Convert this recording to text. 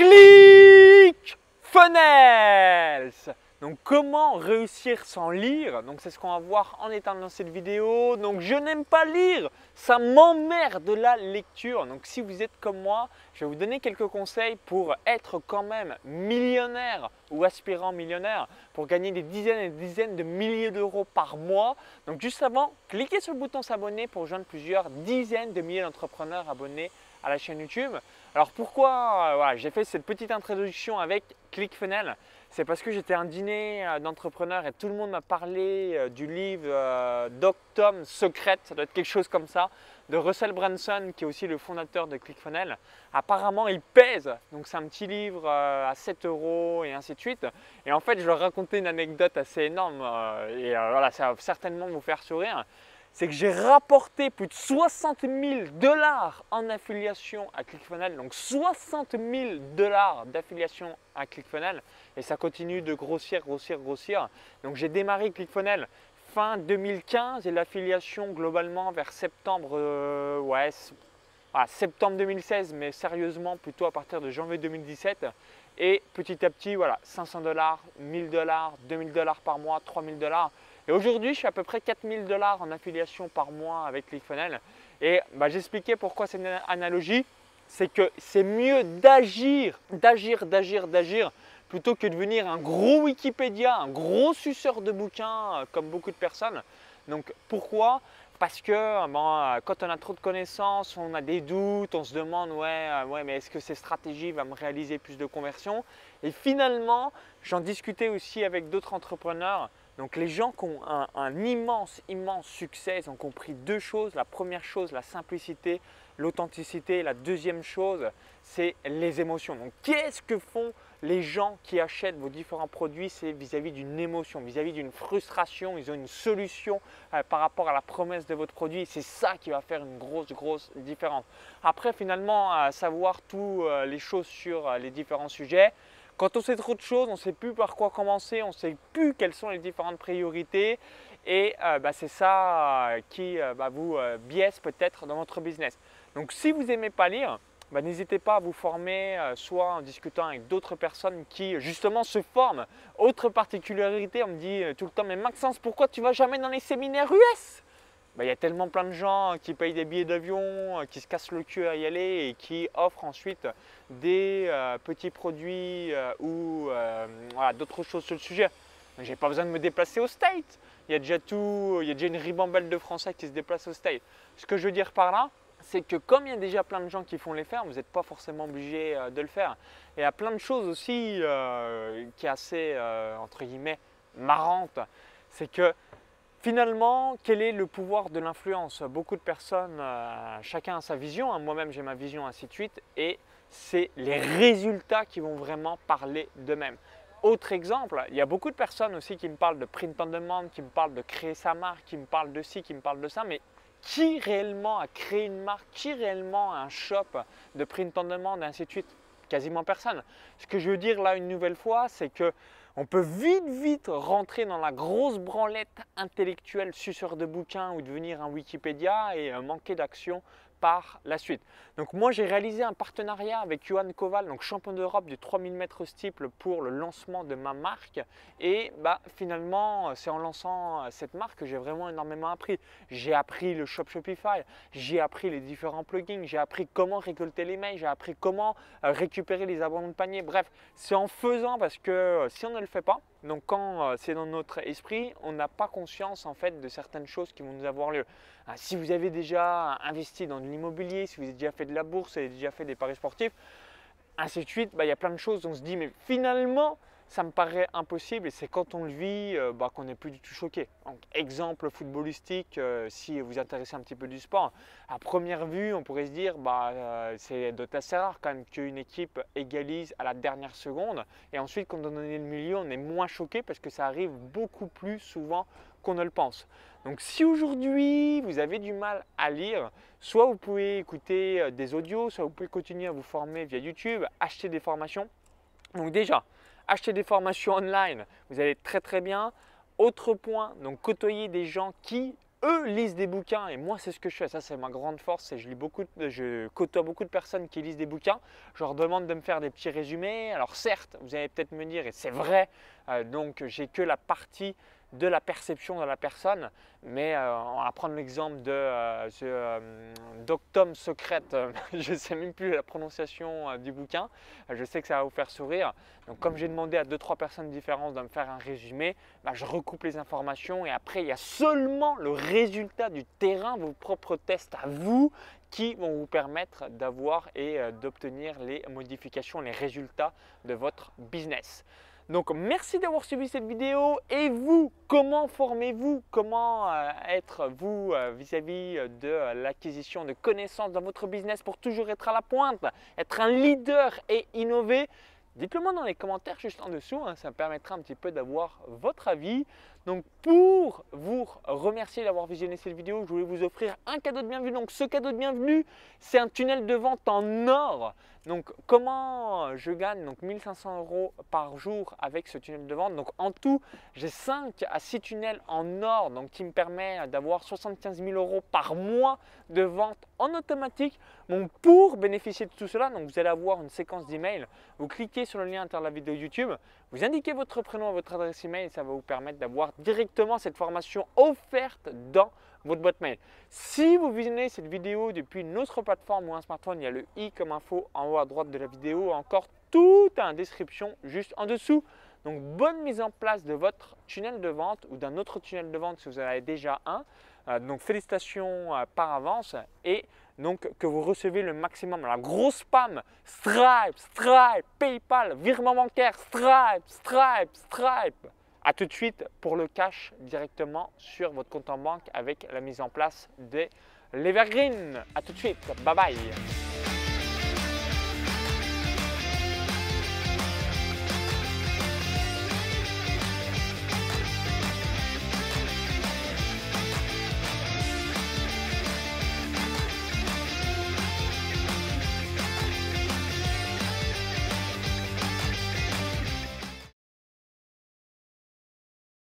ClickFunnels donc comment réussir sans lire? Donc c'est ce qu'on va voir en étant dans cette vidéo. Donc je n'aime pas lire, ça m'emmerde de la lecture. Donc si vous êtes comme moi, je vais vous donner quelques conseils pour être quand même millionnaire ou aspirant millionnaire, pour gagner des dizaines et des dizaines de milliers d'euros par mois. Donc juste avant, cliquez sur le bouton s'abonner pour joindre plusieurs dizaines de milliers d'entrepreneurs abonnés à la chaîne YouTube. Alors pourquoi? J'ai fait cette petite introduction avec ClickFunnels c'est parce que j'étais un dîner euh, d'entrepreneurs et tout le monde m'a parlé euh, du livre euh, Doctum Secret, ça doit être quelque chose comme ça, de Russell Branson qui est aussi le fondateur de ClickFunnels. Apparemment il pèse, donc c'est un petit livre à 7 euros et ainsi de suite. Et en fait je leur racontais une anecdote assez énorme et voilà, ça va certainement vous faire sourire c'est que j'ai rapporté plus de 60 000 dollars en affiliation à ClickFunnels. Donc 60 000 dollars d'affiliation à ClickFunnels et ça continue de grossir, grossir, grossir. Donc j'ai démarré ClickFunnels fin 2015 et l'affiliation globalement vers septembre, euh, ouais, septembre 2016, mais sérieusement plutôt à partir de janvier 2017. Et petit à petit, voilà, 500 dollars, 1000 dollars, 2000 dollars par mois, 3000 dollars. Et aujourd'hui, je suis à peu près 4000 dollars en affiliation par mois avec ClickFunnels. Et bah, j'expliquais pourquoi c'est une analogie. C'est que c'est mieux d'agir, d'agir, d'agir, d'agir, plutôt que de devenir un gros Wikipédia, un gros suceur de bouquins, euh, comme beaucoup de personnes. Donc pourquoi? Parce que euh, quand on a trop de connaissances, on a des doutes, on se demande ouais, euh, ouais mais est-ce que ces stratégies vont me réaliser plus de conversions? Et finalement, j'en discutais aussi avec d'autres entrepreneurs donc les gens qui ont un, immense, immense succès, ils ont compris deux choses. La première chose, la simplicité, l'authenticité. La deuxième chose, c'est les émotions. Donc qu'est-ce que font les gens qui achètent vos différents produits? C'est vis-à-vis d'une émotion, vis-à-vis d'une frustration. Ils ont une solution euh, par rapport à la promesse de votre produit. C'est ça qui va faire une grosse, grosse différence. Après, finalement, savoir toutes euh, les choses sur euh, les différents sujets, quand on sait trop de choses, on ne sait plus par quoi commencer, on ne sait plus quelles sont les différentes priorités. Et euh, bah, c'est ça euh, qui euh, bah, vous biaise peut-être dans votre business. Donc si vous n'aimez pas lire, bah, n'hésitez pas à vous former, soit en discutant avec d'autres personnes qui justement se forment. Autre particularité, on me dit tout le temps, mais Maxence, pourquoi tu vas jamais dans les séminaires US bah, il y a tellement plein de gens qui payent des billets d'avion, euh, qui se cassent le cul à y aller et qui offrent ensuite des euh, petits produits euh, ou d'autres choses sur le sujet. J'ai pas besoin de me déplacer au State. Il y a déjà tout, il y a déjà une ribambelle de Français qui se déplacent au State. Ce que je veux dire par là, c'est que comme il y a déjà plein de gens qui font les faire, vous n'êtes pas forcément obligé de le faire. Et il y a plein de choses aussi qui est assez, entre guillemets, marrante. C'est que Finalement, quel est le pouvoir de l'influence? Beaucoup de personnes, euh, chacun a sa vision, hein. moi-même j'ai ma vision, ainsi de suite, et c'est les résultats qui vont vraiment parler d'eux-mêmes. Autre exemple, il y a beaucoup de personnes aussi qui me parlent de print on demand, qui me parlent de créer sa marque, qui me parlent de ci, qui me parlent de ça, mais qui réellement a créé une marque, qui réellement a un shop de print on demand, et ainsi de suite? Quasiment personne. Ce que je veux dire là une nouvelle fois, c'est que on peut vite, vite rentrer dans la grosse branlette intellectuelle suceur de bouquins ou devenir un Wikipédia et euh, manquer d'action par la suite. Donc moi j'ai réalisé un partenariat avec Johan Koval, donc champion d'Europe du 3000 mètres steeple pour le lancement de ma marque et bah, finalement c'est en lançant euh, cette marque que j'ai vraiment énormément appris. J'ai appris le shop Shopify, j'ai appris les différents plugins, j'ai appris comment récolter les mails, j'ai appris comment euh, récupérer les abandons de panier. Bref, c'est en faisant parce que euh, si on ne le fait pas, donc quand c'est dans notre esprit, on n'a pas conscience en fait de certaines choses qui vont nous avoir lieu. Ah, si vous avez déjà investi dans l'immobilier, si vous avez déjà fait de la bourse, si vous avez déjà fait des paris sportifs, ainsi de suite, bah, il y a plein de choses on se dit mais finalement ça me paraît impossible et c'est quand on le vit euh, bah, qu'on n'est plus du tout choqué. exemple footballistique, euh, si vous intéressez un petit peu du sport, à première vue, on pourrait se dire bah, euh, c'est de assez rare quand qu'une équipe égalise à la dernière seconde et ensuite quand on est le milieu, on est moins choqué parce que ça arrive beaucoup plus souvent qu'on ne le pense. Donc si aujourd'hui vous avez du mal à lire, soit vous pouvez écouter des audios, soit vous pouvez continuer à vous former via YouTube, acheter des formations. Donc déjà, acheter des formations online, vous allez très très bien. Autre point, donc côtoyer des gens qui eux lisent des bouquins. Et moi c'est ce que je fais, ça c'est ma grande force, je lis beaucoup, je côtoie beaucoup de personnes qui lisent des bouquins, je leur demande de me faire des petits résumés. Alors certes, vous allez peut-être me dire et c'est vrai, euh, donc j'ai que la partie de la perception de la personne. Mais euh, on va prendre l'exemple de euh, euh Doctum Secret, je ne sais même plus la prononciation du bouquin, je sais que ça va vous faire sourire. Donc comme j'ai demandé à deux trois personnes différentes de me faire un résumé, bah, je recoupe les informations et après il y a seulement le résultat du terrain, vos propres tests à vous qui vont vous permettre d'avoir et d'obtenir les modifications, les résultats de votre business. Donc merci d'avoir suivi cette vidéo. Et vous, comment formez-vous? Comment euh, être vous euh, vis-à-vis -vis de l'acquisition de connaissances dans votre business pour toujours être à la pointe, être un leader et innover? Dites-le moi dans les commentaires juste en dessous, hein, ça me permettra un petit peu d'avoir votre avis. Donc pour vous remercier d'avoir visionné cette vidéo, je voulais vous offrir un cadeau de bienvenue. Donc ce cadeau de bienvenue, c'est un tunnel de vente en or. Donc comment je gagne donc 1500 euros par jour avec ce tunnel de vente? Donc en tout, j'ai 5 à 6 tunnels en or donc qui me permet d'avoir 75 000 euros par mois de vente en automatique. Donc pour bénéficier de tout cela, donc vous allez avoir une séquence d'emails. Vous cliquez sur le lien à la vidéo YouTube, vous indiquez votre prénom et votre adresse email et ça va vous permettre d'avoir directement cette formation offerte dans votre boîte mail. Si vous visionnez cette vidéo depuis une autre plateforme ou un smartphone, il y a le i comme info en haut à droite de la vidéo, encore tout en description juste en dessous. Donc bonne mise en place de votre tunnel de vente ou d'un autre tunnel de vente si vous en avez déjà un. Euh, donc félicitations euh, par avance et donc que vous recevez le maximum. La grosse spam, Stripe, Stripe, PayPal, virement bancaire, Stripe, Stripe, Stripe. A tout de suite pour le cash directement sur votre compte en banque avec la mise en place des l'Evergreen. A tout de suite. Bye bye.